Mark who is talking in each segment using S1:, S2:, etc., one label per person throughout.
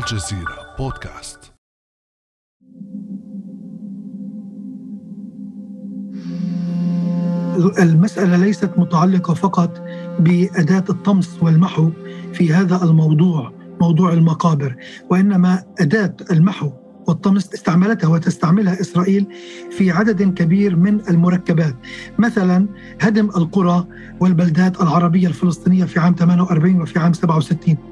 S1: الجزيرة بودكاست.
S2: المسألة ليست متعلقة فقط بأداة الطمس والمحو في هذا الموضوع موضوع المقابر وإنما أداة المحو والطمس استعملتها وتستعملها إسرائيل في عدد كبير من المركبات. مثلا هدم القرى والبلدات العربية الفلسطينية في عام 48 وفي عام 67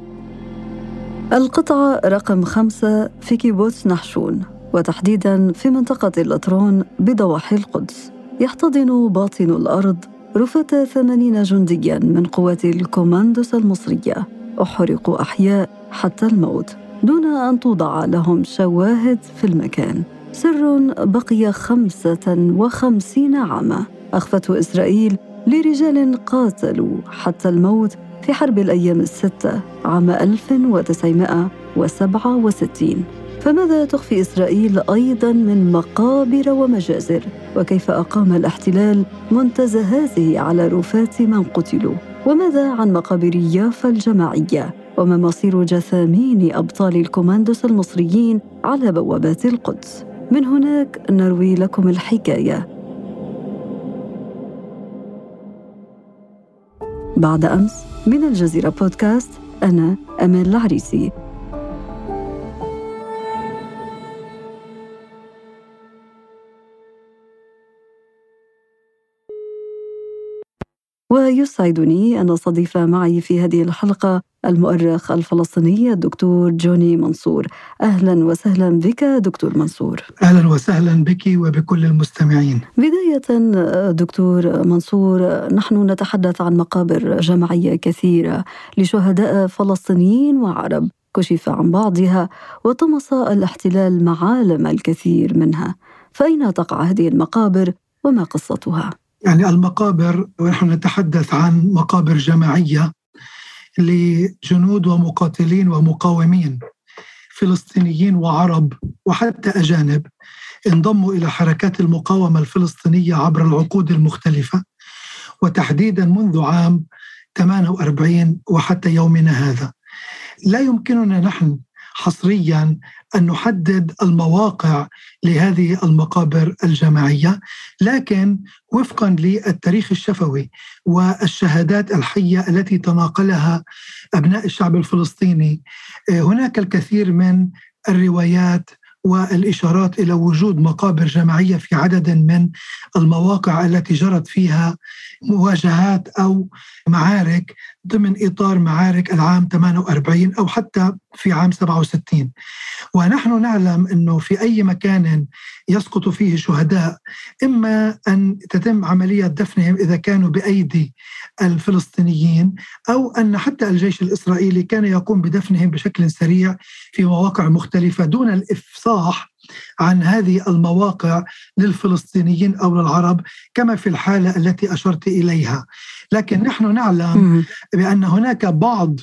S3: القطعة رقم خمسة في كيبوتس نحشون وتحديدا في منطقة اللطرون بضواحي القدس. يحتضن باطن الأرض رفات ثمانين جنديا من قوات الكوماندوس المصرية. أحرقوا أحياء حتى الموت دون أن توضع لهم شواهد في المكان. سر بقي خمسة وخمسين عاما. أخفته إسرائيل لرجال قاتلوا حتى الموت في حرب الأيام الستة عام 1967 فماذا تخفي إسرائيل أيضا من مقابر ومجازر؟ وكيف أقام الاحتلال منتزهاته على رفات من قتلوا؟ وماذا عن مقابر يافا الجماعية؟ وما مصير جثامين أبطال الكوماندوس المصريين على بوابات القدس؟ من هناك نروي لكم الحكاية. بعد أمس من الجزيرة بودكاست أنا امال العريسي. ويسعدني أن أستضيف معي في هذه الحلقة المؤرخ الفلسطيني الدكتور جوني منصور. أهلا وسهلا بك دكتور منصور.
S2: أهلا وسهلا بك وبكل المستمعين.
S3: بداية دكتور منصور نحن نتحدث عن مقابر جماعية كثيرة لشهداء فلسطينيين وعرب كشف عن بعضها وطمس الاحتلال معالم الكثير منها. فأين تقع هذه المقابر وما قصتها؟
S2: يعني المقابر ونحن نتحدث عن مقابر جماعية لجنود ومقاتلين ومقاومين فلسطينيين وعرب وحتى أجانب انضموا إلى حركات المقاومة الفلسطينية عبر العقود المختلفة وتحديدا منذ عام 48 وحتى يومنا هذا. لا يمكننا نحن حصريا أن نحدد المواقع لهذه المقابر الجماعية. لكن وفقا للتاريخ الشفوي والشهادات الحية التي تناقلها أبناء الشعب الفلسطيني هناك الكثير من الروايات والإشارات إلى وجود مقابر جماعية في عدد من المواقع التي جرت فيها مواجهات أو معارك ضمن إطار معارك العام 48 أو حتى في عام 67 ونحن نعلم إنه في أي مكان يسقط فيه شهداء إما أن تتم عملية دفنهم إذا كانوا بأيدي الفلسطينيين أو أن حتى الجيش الإسرائيلي كان يقوم بدفنهم بشكل سريع في مواقع مختلفة دون الإفصاح عن هذه المواقع للفلسطينيين أو للعرب كما في الحالة التي أشرت إليها. لكن نحن نعلم بأن هناك بعض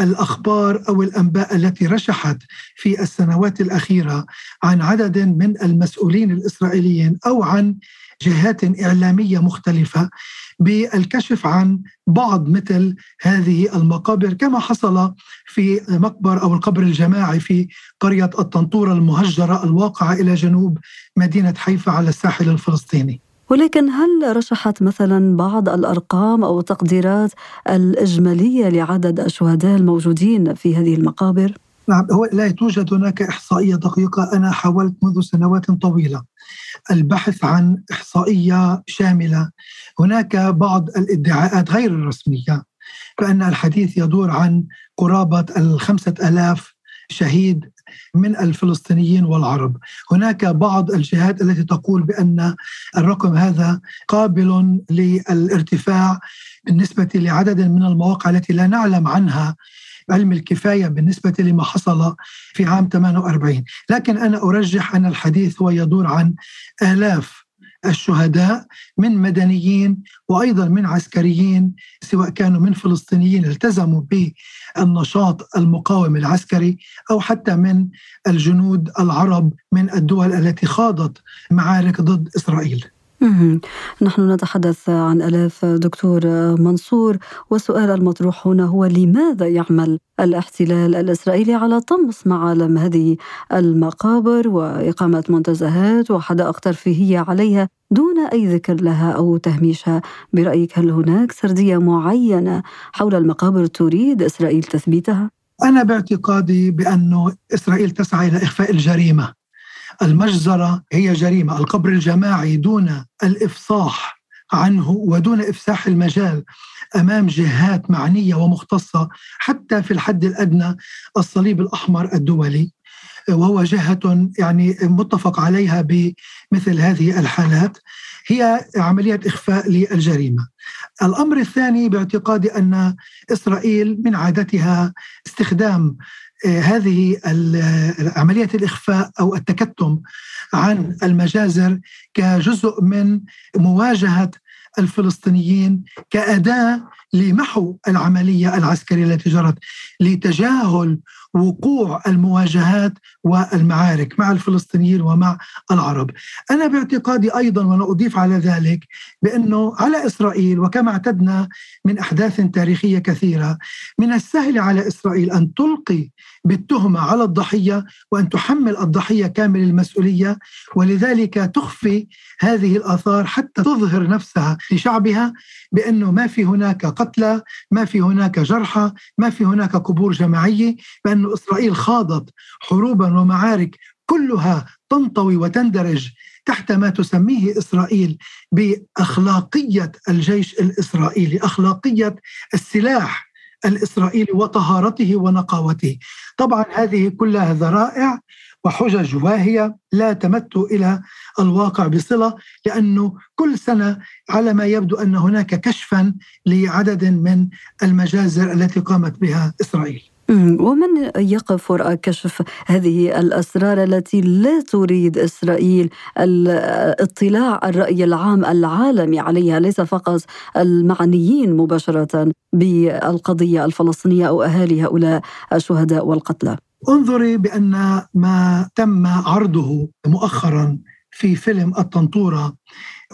S2: الأخبار أو الأنباء التي رشحت في السنوات الأخيرة عن عدد من المسؤولين الإسرائيليين أو عن جهات إعلامية مختلفة بالكشف عن بعض مثل هذه المقابر كما حصل في مقبر أو القبر الجماعي في قرية الطنطوره المهجرة الواقعة إلى جنوب مدينة حيفا على الساحل الفلسطيني.
S3: ولكن هل رشحت مثلا بعض الأرقام أو التقديرات الإجمالية لعدد الشهداء الموجودين في هذه المقابر؟
S2: نعم هو لا توجد هناك إحصائية دقيقة أنا حاولت منذ سنوات طويلة البحث عن إحصائية شاملة هناك بعض الادعاءات غير الرسمية بان الحديث يدور عن قرابة الخمسة آلاف شهيد من الفلسطينيين والعرب. هناك بعض الجهات التي تقول بأن الرقم هذا قابل للارتفاع بالنسبة لعدد من المواقع التي لا نعلم عنها علم الكفاية بالنسبة لما حصل في عام 48 لكن أنا أرجح أن الحديث هو يدور عن آلاف الشهداء من مدنيين وأيضا من عسكريين سواء كانوا من فلسطينيين التزموا بالنشاط المقاوم العسكري أو حتى من الجنود العرب من الدول التي خاضت معارك ضد إسرائيل.
S3: نحن نتحدث عن آلاف دكتور منصور والسؤال المطروح هنا هو لماذا يعمل الاحتلال الإسرائيلي على طمس معالم هذه المقابر وإقامة منتزهات وحدائق ترفيهيه عليها دون أي ذكر لها أو تهميشها؟ برأيك هل هناك سردية معينة حول المقابر تريد إسرائيل تثبيتها؟
S2: أنا باعتقادي بانه إسرائيل تسعى إلى إخفاء الجريمة. المجزرة هي جريمة القبر الجماعي دون الإفصاح عنه ودون إفساح المجال أمام جهات معنية ومختصة حتى في الحد الأدنى الصليب الأحمر الدولي وهو جهة يعني متفق عليها بمثل هذه الحالات هي عملية إخفاء للجريمة. الأمر الثاني باعتقادي أن إسرائيل من عادتها استخدام هذه عملية الإخفاء أو التكتم عن المجازر كجزء من مواجهة الفلسطينيين كأداة لمحو العملية العسكرية التي جرت لتجاهل وقوع المواجهات والمعارك مع الفلسطينيين ومع العرب. أنا باعتقادي أيضا وأنا أضيف على ذلك بأنه على إسرائيل وكما اعتدنا من أحداث تاريخية كثيرة من السهل على إسرائيل أن تلقي بالتهمة على الضحية وأن تحمل الضحية كامل المسؤولية ولذلك تخفي هذه الآثار حتى تظهر نفسها لشعبها بأنه ما في هناك قتلى ما في هناك جرحى ما في هناك قبور جماعية بأن إسرائيل خاضت حروبا ومعارك كلها تنطوي وتندرج تحت ما تسميه إسرائيل بأخلاقية الجيش الإسرائيلي، أخلاقية السلاح الإسرائيلي وطهارته ونقاوته. طبعا هذه كلها ذرائع وحجج واهية لا تمت إلى الواقع بصلة لأنه كل سنة على ما يبدو أن هناك كشفا لعدد من المجازر التي قامت بها إسرائيل.
S3: ومن يقف وراء كشف هذه الأسرار التي لا تريد إسرائيل الاطلاع الرأي العام العالمي عليها؟ ليس فقط المعنيين مباشرة بالقضية الفلسطينية أو أهالي هؤلاء الشهداء والقتلى.
S2: انظري بأن ما تم عرضه مؤخرا في فيلم الطنطورة.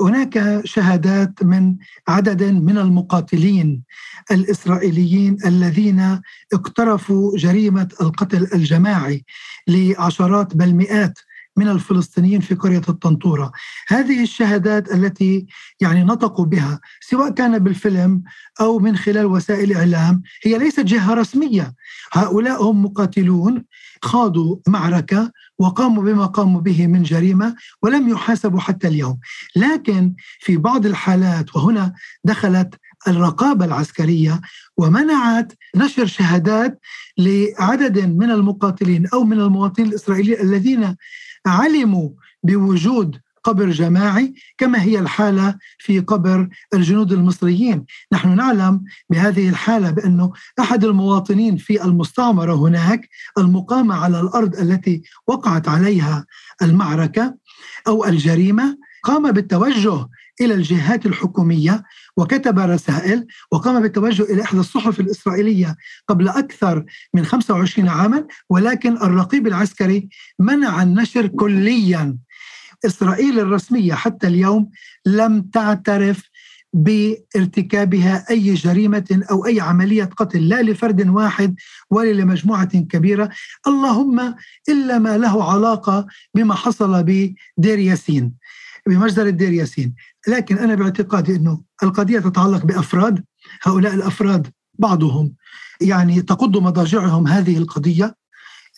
S2: هناك شهادات من عدد من المقاتلين الإسرائيليين الذين اقترفوا جريمة القتل الجماعي لعشرات بل مئات من الفلسطينيين في قرية الطنطورة هذه الشهادات التي يعني نطقوا بها سواء كان بالفيلم أو من خلال وسائل الإعلام هي ليست جهة رسمية. هؤلاء هم مقاتلون خاضوا معركة وقاموا بما قاموا به من جريمة ولم يحاسبوا حتى اليوم. لكن في بعض الحالات وهنا دخلت الرقابة العسكرية ومنعت نشر شهادات لعدد من المقاتلين أو من المواطنين الإسرائيليين الذين علموا بوجود قبر جماعي كما هي الحالة في قبر الجنود المصريين. نحن نعلم بهذه الحالة بأنه أحد المواطنين في المستعمرة هناك المقامة على الأرض التي وقعت عليها المعركة أو الجريمة قام بالتوجه إلى الجهات الحكومية وكتب رسائل وقام بالتوجه إلى إحدى الصحف الإسرائيلية قبل أكثر من 25 عاما ولكن الرقيب العسكري منع النشر كليا. إسرائيل الرسمية حتى اليوم لم تعترف بارتكابها أي جريمة أو أي عملية قتل لا لفرد واحد ولا لمجموعة كبيرة. اللهم إلا ما له علاقة بما حصل بدير ياسين. بمجزر الدير ياسين. لكن أنا باعتقادي أنه القضية تتعلق بأفراد. هؤلاء الأفراد بعضهم يعني تقض مضاجعهم هذه القضية.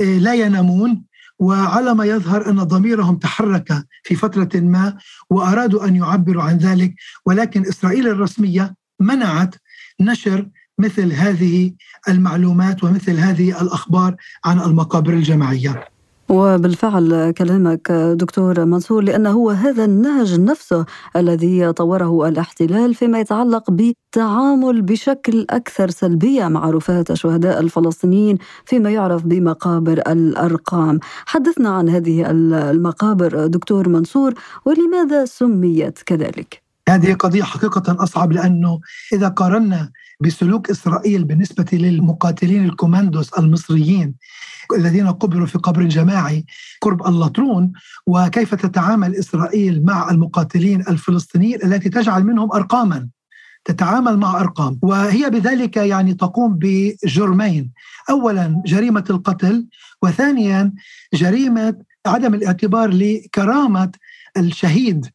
S2: إيه، لا ينامون وعلى ما يظهر أن ضميرهم تحرك في فترة ما وأرادوا أن يعبروا عن ذلك. ولكن إسرائيل الرسمية منعت نشر مثل هذه المعلومات ومثل هذه الأخبار عن المقابر الجماعية.
S3: وبالفعل كلامك دكتور منصور لأنه هو هذا النهج نفسه الذي طوره الاحتلال فيما يتعلق بالتعامل بشكل أكثر سلبية مع رفاة الشهداء الفلسطينيين فيما يعرف بمقابر الأرقام حدثنا عن هذه المقابر دكتور منصور ولماذا سميت كذلك؟
S2: هذه قضية حقيقة أصعب لأنه إذا قارنا بسلوك إسرائيل بالنسبة للمقاتلين الكوماندوس المصريين الذين قبروا في قبر جماعي قرب اللطرون وكيف تتعامل إسرائيل مع المقاتلين الفلسطينيين التي تجعل منهم ارقاما؟ تتعامل مع أرقام. وهي بذلك يعني تقوم بجرمين. اولا جريمة القتل وثانيا جريمة عدم الاعتبار لكرامة الشهيد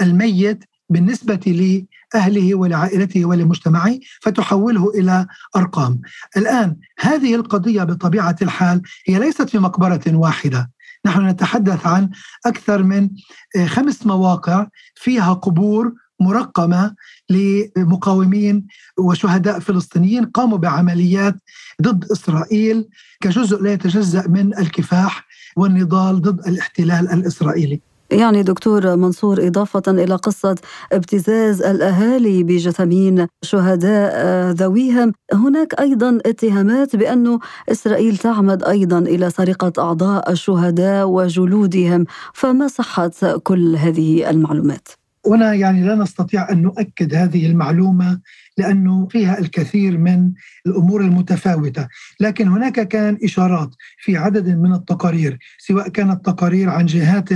S2: الميت بالنسبة لأهله ولعائلته ولمجتمعه فتحوله إلى أرقام. الآن هذه القضية بطبيعة الحال هي ليست في مقبرة واحدة، نحن نتحدث عن أكثر من خمس مواقع فيها قبور مرقمة لمقاومين وشهداء فلسطينيين قاموا بعمليات ضد إسرائيل كجزء لا يتجزأ من الكفاح والنضال ضد الاحتلال الإسرائيلي.
S3: يعني دكتور منصور إضافة إلى قصة ابتزاز الأهالي بجثمين شهداء ذويهم هناك أيضا اتهامات بأن إسرائيل تعمد أيضا إلى سرقة أعضاء الشهداء وجلودهم فما صحة كل هذه المعلومات؟
S2: هنا يعني لا نستطيع أن نؤكد هذه المعلومة لأنه فيها الكثير من الأمور المتفاوتة، لكن هناك كان إشارات في عدد من التقارير سواء كانت تقارير عن جهات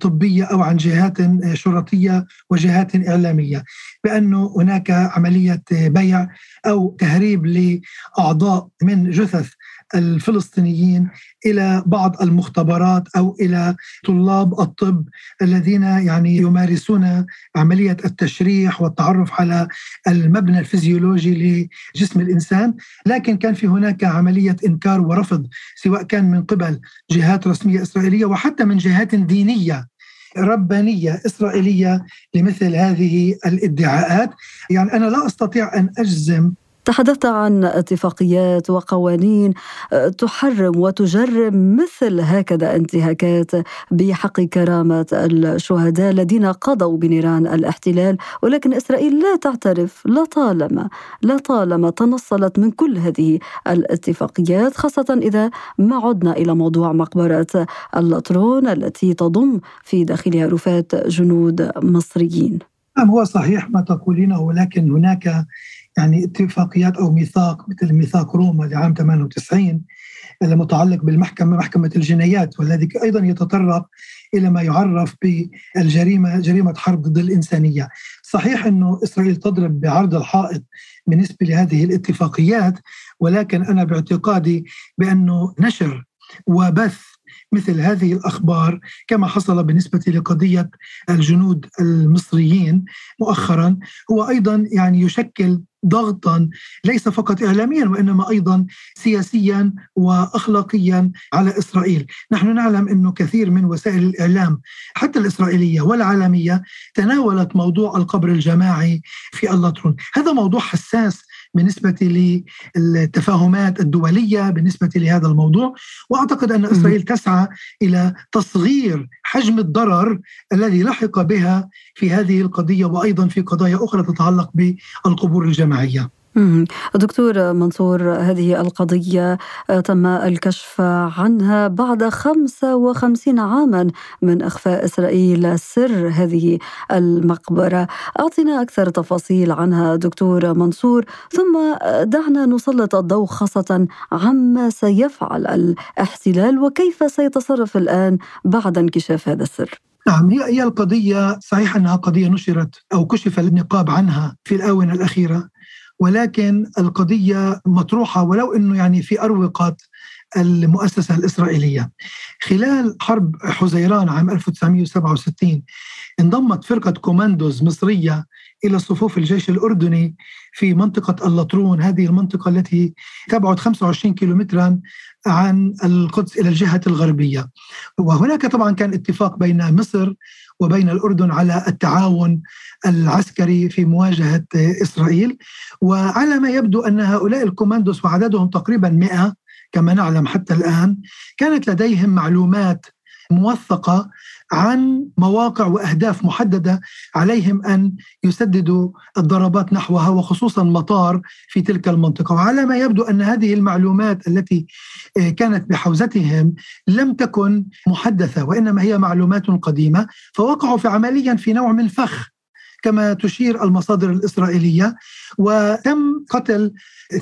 S2: طبية أو عن جهات شرطية وجهات إعلامية. بأنه هناك عملية بيع أو تهريب لأعضاء من جثث الفلسطينيين إلى بعض المختبرات أو إلى طلاب الطب الذين يعني يمارسون عملية التشريح والتعرف على المبنى الفيزيولوجي لجسم الإنسان، لكن كان في هناك عملية إنكار ورفض سواء كان من قبل جهات رسمية إسرائيلية وحتى من جهات دينية ربانية إسرائيلية لمثل هذه الادعاءات، يعني أنا لا أستطيع أن أجزم
S3: تحدثت عن اتفاقيات وقوانين آه، تحرم وتجرم مثل هكذا انتهاكات بحق كرامة الشهداء الذين قضوا بنيران الاحتلال ولكن إسرائيل لا تعترف لطالما لطالما تنصلت من كل هذه الاتفاقيات خاصة إذا ما عدنا إلى موضوع مقبرة اللطرون التي تضم في داخلها رفات جنود مصريين.
S2: نعم هو صحيح ما تقولينه ولكن هناك يعني اتفاقيات أو ميثاق مثل ميثاق روما لعام 98 المتعلق بالمحكمة محكمة الجنايات والذي أيضا يتطرق إلى ما يعرف بالجريمة جريمة حرب ضد الإنسانية. صحيح أنه إسرائيل تضرب بعرض الحائط بالنسبة لهذه الاتفاقيات ولكن أنا باعتقادي بأنه نشر وبث مثل هذه الأخبار كما حصل بالنسبة لقضية الجنود المصريين مؤخرا هو أيضا يعني يشكل ضغطا ليس فقط اعلاميا وإنما أيضا سياسيا واخلاقيا على إسرائيل، نحن نعلم إنه كثير من وسائل الإعلام حتى الإسرائيلية والعالمية تناولت موضوع القبر الجماعي في اللطرون، هذا موضوع حساس بالنسبة للتفاهمات الدولية بالنسبة لهذا الموضوع. وأعتقد أن إسرائيل تسعى إلى تصغير حجم الضرر الذي لحق بها في هذه القضية وأيضا في قضايا أخرى تتعلق بالقبور الجماعية.
S3: دكتور منصور هذه القضية آه، تم الكشف عنها بعد 55 عاما من إخفاء إسرائيل سر هذه المقبرة. أعطنا أكثر تفاصيل عنها دكتور منصور. ثم دعنا نسلط الضوء خاصة عما سيفعل الاحتلال وكيف سيتصرف الآن بعد انكشاف هذا السر.
S2: نعم هي هي القضية صحيح أنها قضية نشرت أو كشف النقاب عنها في الآونة الأخيرة. ولكن القضية مطروحة ولو أنه يعني في أروقة المؤسسة الإسرائيلية. خلال حرب حزيران عام 1967 انضمت فرقة كوماندوز مصرية إلى صفوف الجيش الأردني في منطقة اللطرون هذه المنطقة التي تبعد 25 كيلومترا عن القدس إلى الجهة الغربية. وهناك طبعا كان اتفاق بين مصر وبين الأردن على التعاون العسكري في مواجهة إسرائيل. وعلى ما يبدو أن هؤلاء الكوماندوس وعددهم تقريبا 100 كما نعلم حتى الآن كانت لديهم معلومات موثقة عن مواقع وأهداف محددة عليهم أن يسددوا الضربات نحوها وخصوصا مطار في تلك المنطقة. وعلى ما يبدو أن هذه المعلومات التي آه، كانت بحوزتهم لم تكن محدثة وإنما هي معلومات قديمة فوقعوا في عمليا في نوع من الفخ كما تشير المصادر الإسرائيلية وتم قتل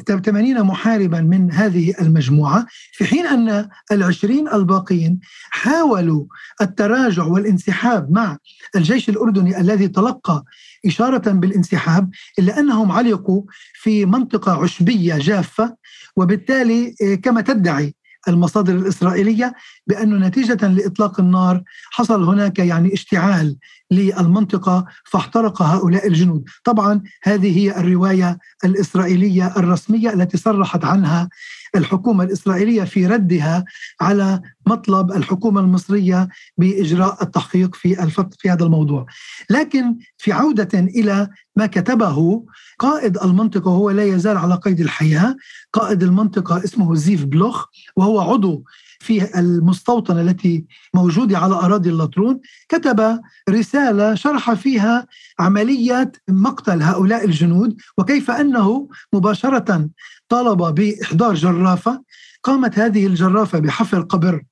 S2: 80 محاربا من هذه المجموعة في حين أن العشرين الباقين حاولوا التراجع والانسحاب مع الجيش الأردني الذي تلقى إشارة بالانسحاب إلا أنهم علقوا في منطقة عشبية جافة وبالتالي كما تدعي المصادر الإسرائيلية بأنه نتيجة لإطلاق النار حصل هناك يعني اشتعال للمنطقة فاحترق هؤلاء الجنود. طبعا هذه هي الرواية الإسرائيلية الرسمية التي صرحت عنها الحكومة الإسرائيلية في ردها على مطلب الحكومة المصرية بإجراء التحقيق في في هذا الموضوع. لكن في عودة إلى ما كتبه قائد المنطقة وهو لا يزال على قيد الحياة قائد المنطقة اسمه زيف بلوخ وهو عضو في المستوطنة التي موجودة على أراضي اللطرون كتب رسالة شرح فيها عملية مقتل هؤلاء الجنود وكيف أنه مباشرة طالب بإحضار جرافة قامت هذه الجرافة بحفر قبر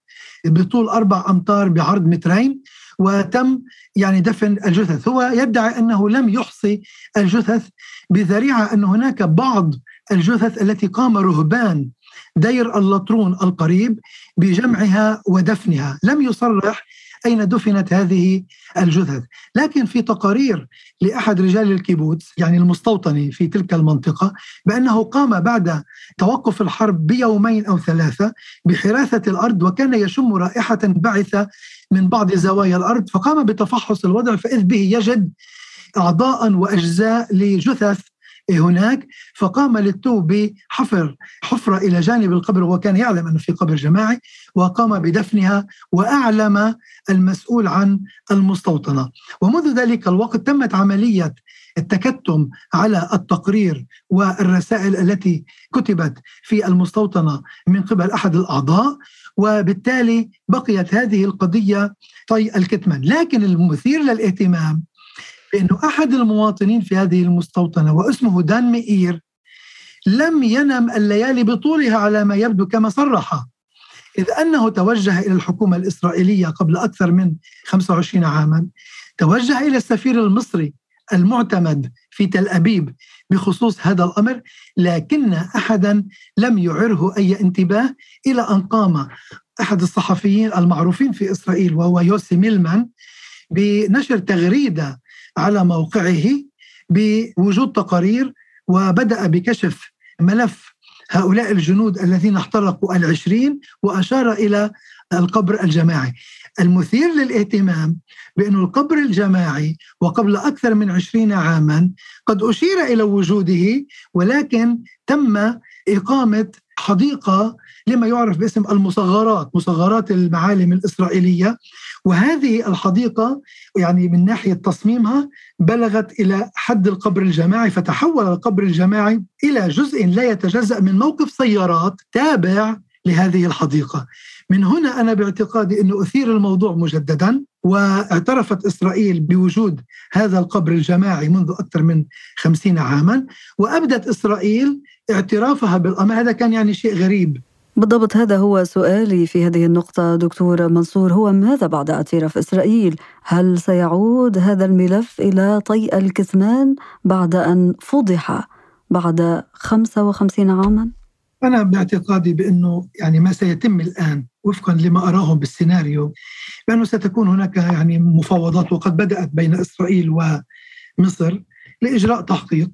S2: بطول أربع أمتار بعرض مترين وتم يعني دفن الجثث. هو يدعي أنه لم يحصي الجثث بذريعة أن هناك بعض الجثث التي قام رهبان دير اللطرون القريب بجمعها ودفنها. لم يصرح أين دفنت هذه الجثث. لكن في تقارير لأحد رجال الكيبوتس يعني المستوطني في تلك المنطقة بأنه قام بعد توقف الحرب بيومين أو ثلاثة بحراثة الأرض وكان يشم رائحة بعثة من بعض زوايا الأرض فقام بتفحص الوضع فإذ به يجد أعضاء وأجزاء لجثث هناك فقام للتو بحفر حفرة إلى جانب القبر وكان يعلم أنه في قبر جماعي وقام بدفنها وأعلم المسؤول عن المستوطنة. ومنذ ذلك الوقت تمت عملية التكتم على التقرير والرسائل التي كتبت في المستوطنة من قبل أحد الأعضاء وبالتالي بقيت هذه القضية طي الكتمان. لكن المثير للإهتمام بأنه أحد المواطنين في هذه المستوطنة واسمه دان مئير لم ينم الليالي بطولها على ما يبدو كما صرح إذ أنه توجه إلى الحكومة الإسرائيلية قبل أكثر من 25 عاما توجه إلى السفير المصري المعتمد في تل أبيب بخصوص هذا الأمر لكن أحدا لم يعره أي انتباه إلى أن قام أحد الصحفيين المعروفين في إسرائيل وهو يوسي ميلمان بنشر تغريدة على موقعه بوجود تقارير وبدأ بكشف ملف هؤلاء الجنود الذين احترقوا العشرين وأشار إلى القبر الجماعي. المثير للاهتمام بأن القبر الجماعي وقبل أكثر من عشرين عاما قد أشير إلى وجوده ولكن تم إقامة حديقة لما يعرف باسم المصغرات مصغرات المعالم الإسرائيلية. وهذه الحديقة يعني من ناحية تصميمها بلغت إلى حد القبر الجماعي فتحول القبر الجماعي إلى جزء لا يتجزأ من موقف سيارات تابع لهذه الحديقة من هنا أنا باعتقادي أنه أثير الموضوع مجددا واعترفت إسرائيل بوجود هذا القبر الجماعي منذ أكثر من خمسين عاما وأبدت إسرائيل اعترافها بالأمر هذا كان يعني شيء غريب
S3: بالضبط هذا هو سؤالي في هذه النقطة دكتور منصور هو ماذا بعد اعتراف إسرائيل؟ هل سيعود هذا الملف إلى طي الكثمان بعد أن فضح بعد 55 عاما؟
S2: أنا باعتقادي بأنه يعني ما سيتم الآن وفقا لما أراه بالسيناريو بأنه ستكون هناك يعني مفاوضات وقد بدأت بين إسرائيل ومصر لإجراء تحقيق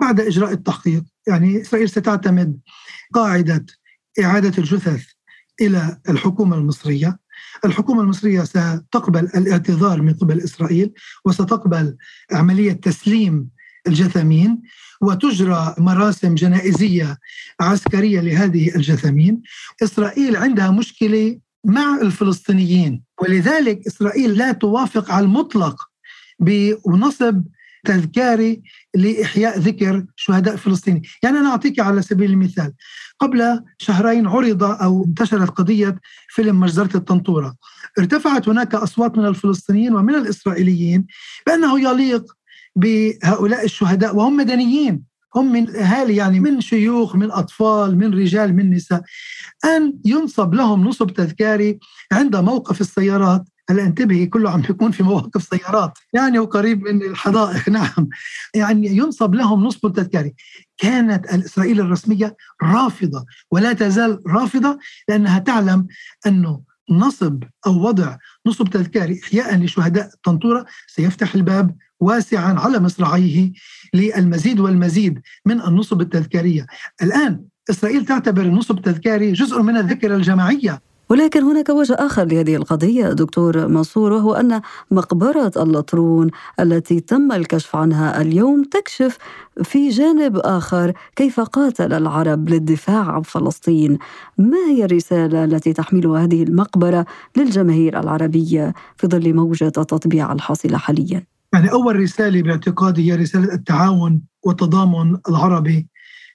S2: بعد إجراء التحقيق يعني إسرائيل ستعتمد قاعدة إعادة الجثث إلى الحكومة المصرية الحكومة المصرية ستقبل الاعتذار من قبل إسرائيل وستقبل عملية تسليم الجثامين وتجرى مراسم جنائزية عسكرية لهذه الجثامين إسرائيل عندها مشكلة مع الفلسطينيين ولذلك إسرائيل لا توافق على المطلق بنصب تذكاري لإحياء ذكر شهداء فلسطين يعني أنا أعطيك على سبيل المثال قبل شهرين عرض أو انتشرت قضية فيلم مجزرة الطنطورة. ارتفعت هناك أصوات من الفلسطينيين ومن الإسرائيليين بأنه يليق بهؤلاء الشهداء وهم مدنيين. هم من أهالي يعني من شيوخ من أطفال من رجال من نساء. أن ينصب لهم نصب تذكاري عند موقف السيارات هلا انتبهي كله عم يكون في مواقف سيارات. يعني وقريب من الحدائق. نعم. يعني ينصب لهم نصب التذكاري كانت الإسرائيل الرسمية رافضة ولا تزال رافضة لأنها تعلم أنه نصب أو وضع نصب تذكاري إحياء لشهداء طنطورة سيفتح الباب واسعا على مصراعيه للمزيد والمزيد من النصب التذكارية. الآن إسرائيل تعتبر النصب التذكاري جزء من الذكرى الجماعية.
S3: ولكن هناك وجه آخر لهذه القضية دكتور منصور وهو أن مقبرة اللطرون التي تم الكشف عنها اليوم تكشف في جانب آخر كيف قاتل العرب للدفاع عن فلسطين ما هي الرسالة التي تحملها هذه المقبرة للجماهير العربية في ظل موجة التطبيع الحاصلة حاليا؟
S2: يعني أول رسالة باعتقادي هي رسالة التعاون والتضامن العربي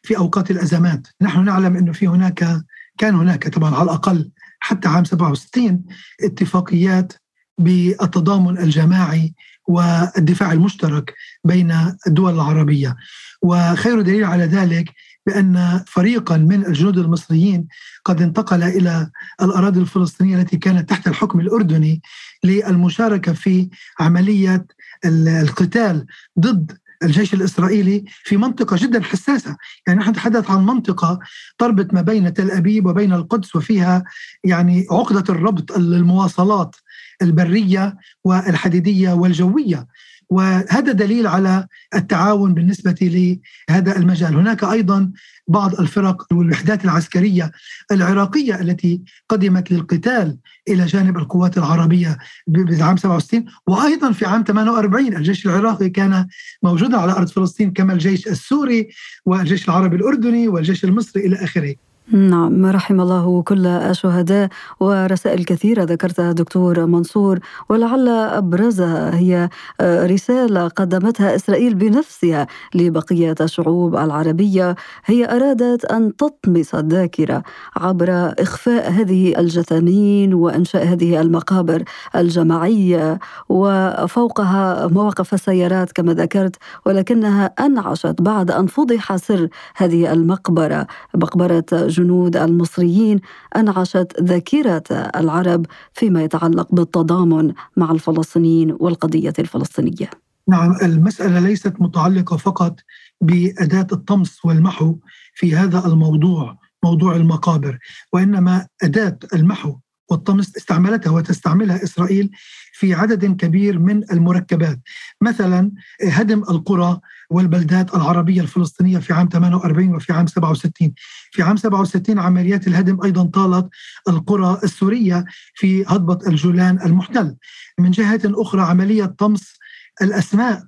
S2: في أوقات الأزمات نحن نعلم أنه في هناك كان هناك طبعا على الأقل حتى عام 67 اتفاقيات بالتضامن الجماعي والدفاع المشترك بين الدول العربية. وخير دليل على ذلك بأن فريقا من الجنود المصريين قد انتقل إلى الأراضي الفلسطينية التي كانت تحت الحكم الأردني للمشاركة في عملية القتال ضد الجيش الإسرائيلي في منطقة جدا حساسة. يعني نحن نتحدث عن منطقة تربط ما بين تل أبيب وبين القدس وفيها يعني عقدة الربط المواصلات البرية والحديدية والجوية. وهذا دليل على التعاون بالنسبة لهذا المجال. هناك أيضا بعض الفرق والوحدات العسكرية العراقية التي قدمت للقتال إلى جانب القوات العربية بعام 67 وأيضا في عام 48 الجيش العراقي كان موجودا على أرض فلسطين كما الجيش السوري والجيش العربي الأردني والجيش المصري إلى آخره.
S3: نعم رحم الله كل الشهداء ورسائل كثيرة ذكرتها دكتور منصور ولعل أبرزها هي آه، رسالة قدمتها إسرائيل بنفسها لبقية الشعوب العربية هي أرادت أن تطمس الذاكرة عبر إخفاء هذه الجثامين وإنشاء هذه المقابر الجماعية وفوقها مواقف السيارات كما ذكرت ولكنها أنعشت بعد أن فضح سر هذه المقبرة مقبرة الجنود المصريين أنعشت ذاكرة العرب فيما يتعلق بالتضامن مع الفلسطينيين والقضية الفلسطينية.
S2: نعم المسألة ليست متعلقة فقط بأداة الطمس والمحو في هذا الموضوع موضوع المقابر وإنما أداة المحو والطمس استعملتها وتستعملها إسرائيل في عدد كبير من المركبات مثلا هدم القرى والبلدات العربية الفلسطينية في عام 48 وفي عام 67 في عام 67 عمليات الهدم أيضا طالت القرى السورية في هضبة الجولان المحتل. من جهة أخرى عملية طمس الأسماء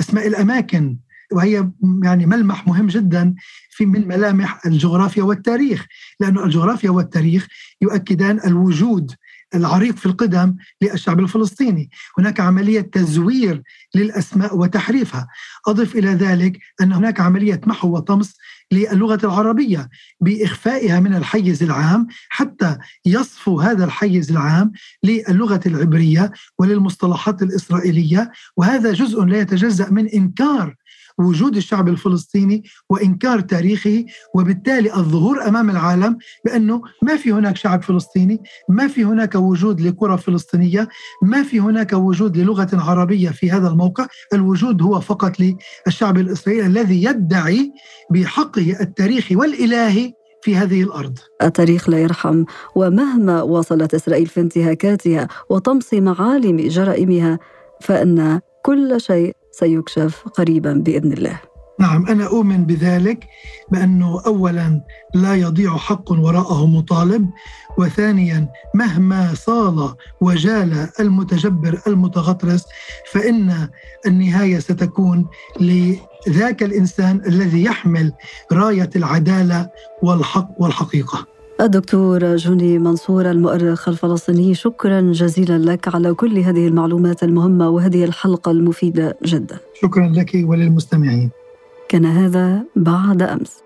S2: أسماء الأماكن وهي يعني ملمح مهم جدا في من ملامح الجغرافيا والتاريخ لأن الجغرافيا والتاريخ يؤكدان الوجود العريق في القدم للشعب الفلسطيني. هناك عملية تزوير للأسماء وتحريفها. أضف إلى ذلك أن هناك عملية محو وطمس للغة العربية بإخفائها من الحيز العام حتى يصفو هذا الحيز العام للغة العبرية وللمصطلحات الإسرائيلية. وهذا جزء لا يتجزأ من إنكار وجود الشعب الفلسطيني وإنكار تاريخه وبالتالي الظهور أمام العالم بأنه ما في هناك شعب فلسطيني، ما في هناك وجود لقرى فلسطينية، ما في هناك وجود للغة عربيه في هذا الموقع، الوجود هو فقط للشعب الإسرائيلي الذي يدعي بحقه التاريخي والالهي في هذه الأرض.
S3: التاريخ لا يرحم ومهما واصلت إسرائيل في انتهاكاتها وطمس معالم جرائمها فإن كل شيء سيكشف قريبا بإذن الله.
S2: نعم أنا أؤمن بذلك بأنه اولا لا يضيع حق وراءه مطالب وثانيا مهما صال وجال المتجبر المتغطرس فإن النهاية ستكون لذاك الإنسان الذي يحمل راية العدالة والحق والحقيقة.
S3: الدكتور جوني منصور المؤرخ الفلسطيني شكرا جزيلا لك على كل هذه المعلومات المهمة وهذه الحلقة المفيدة جدا.
S2: شكرا لك وللمستمعين.
S3: كان هذا بعد أمس.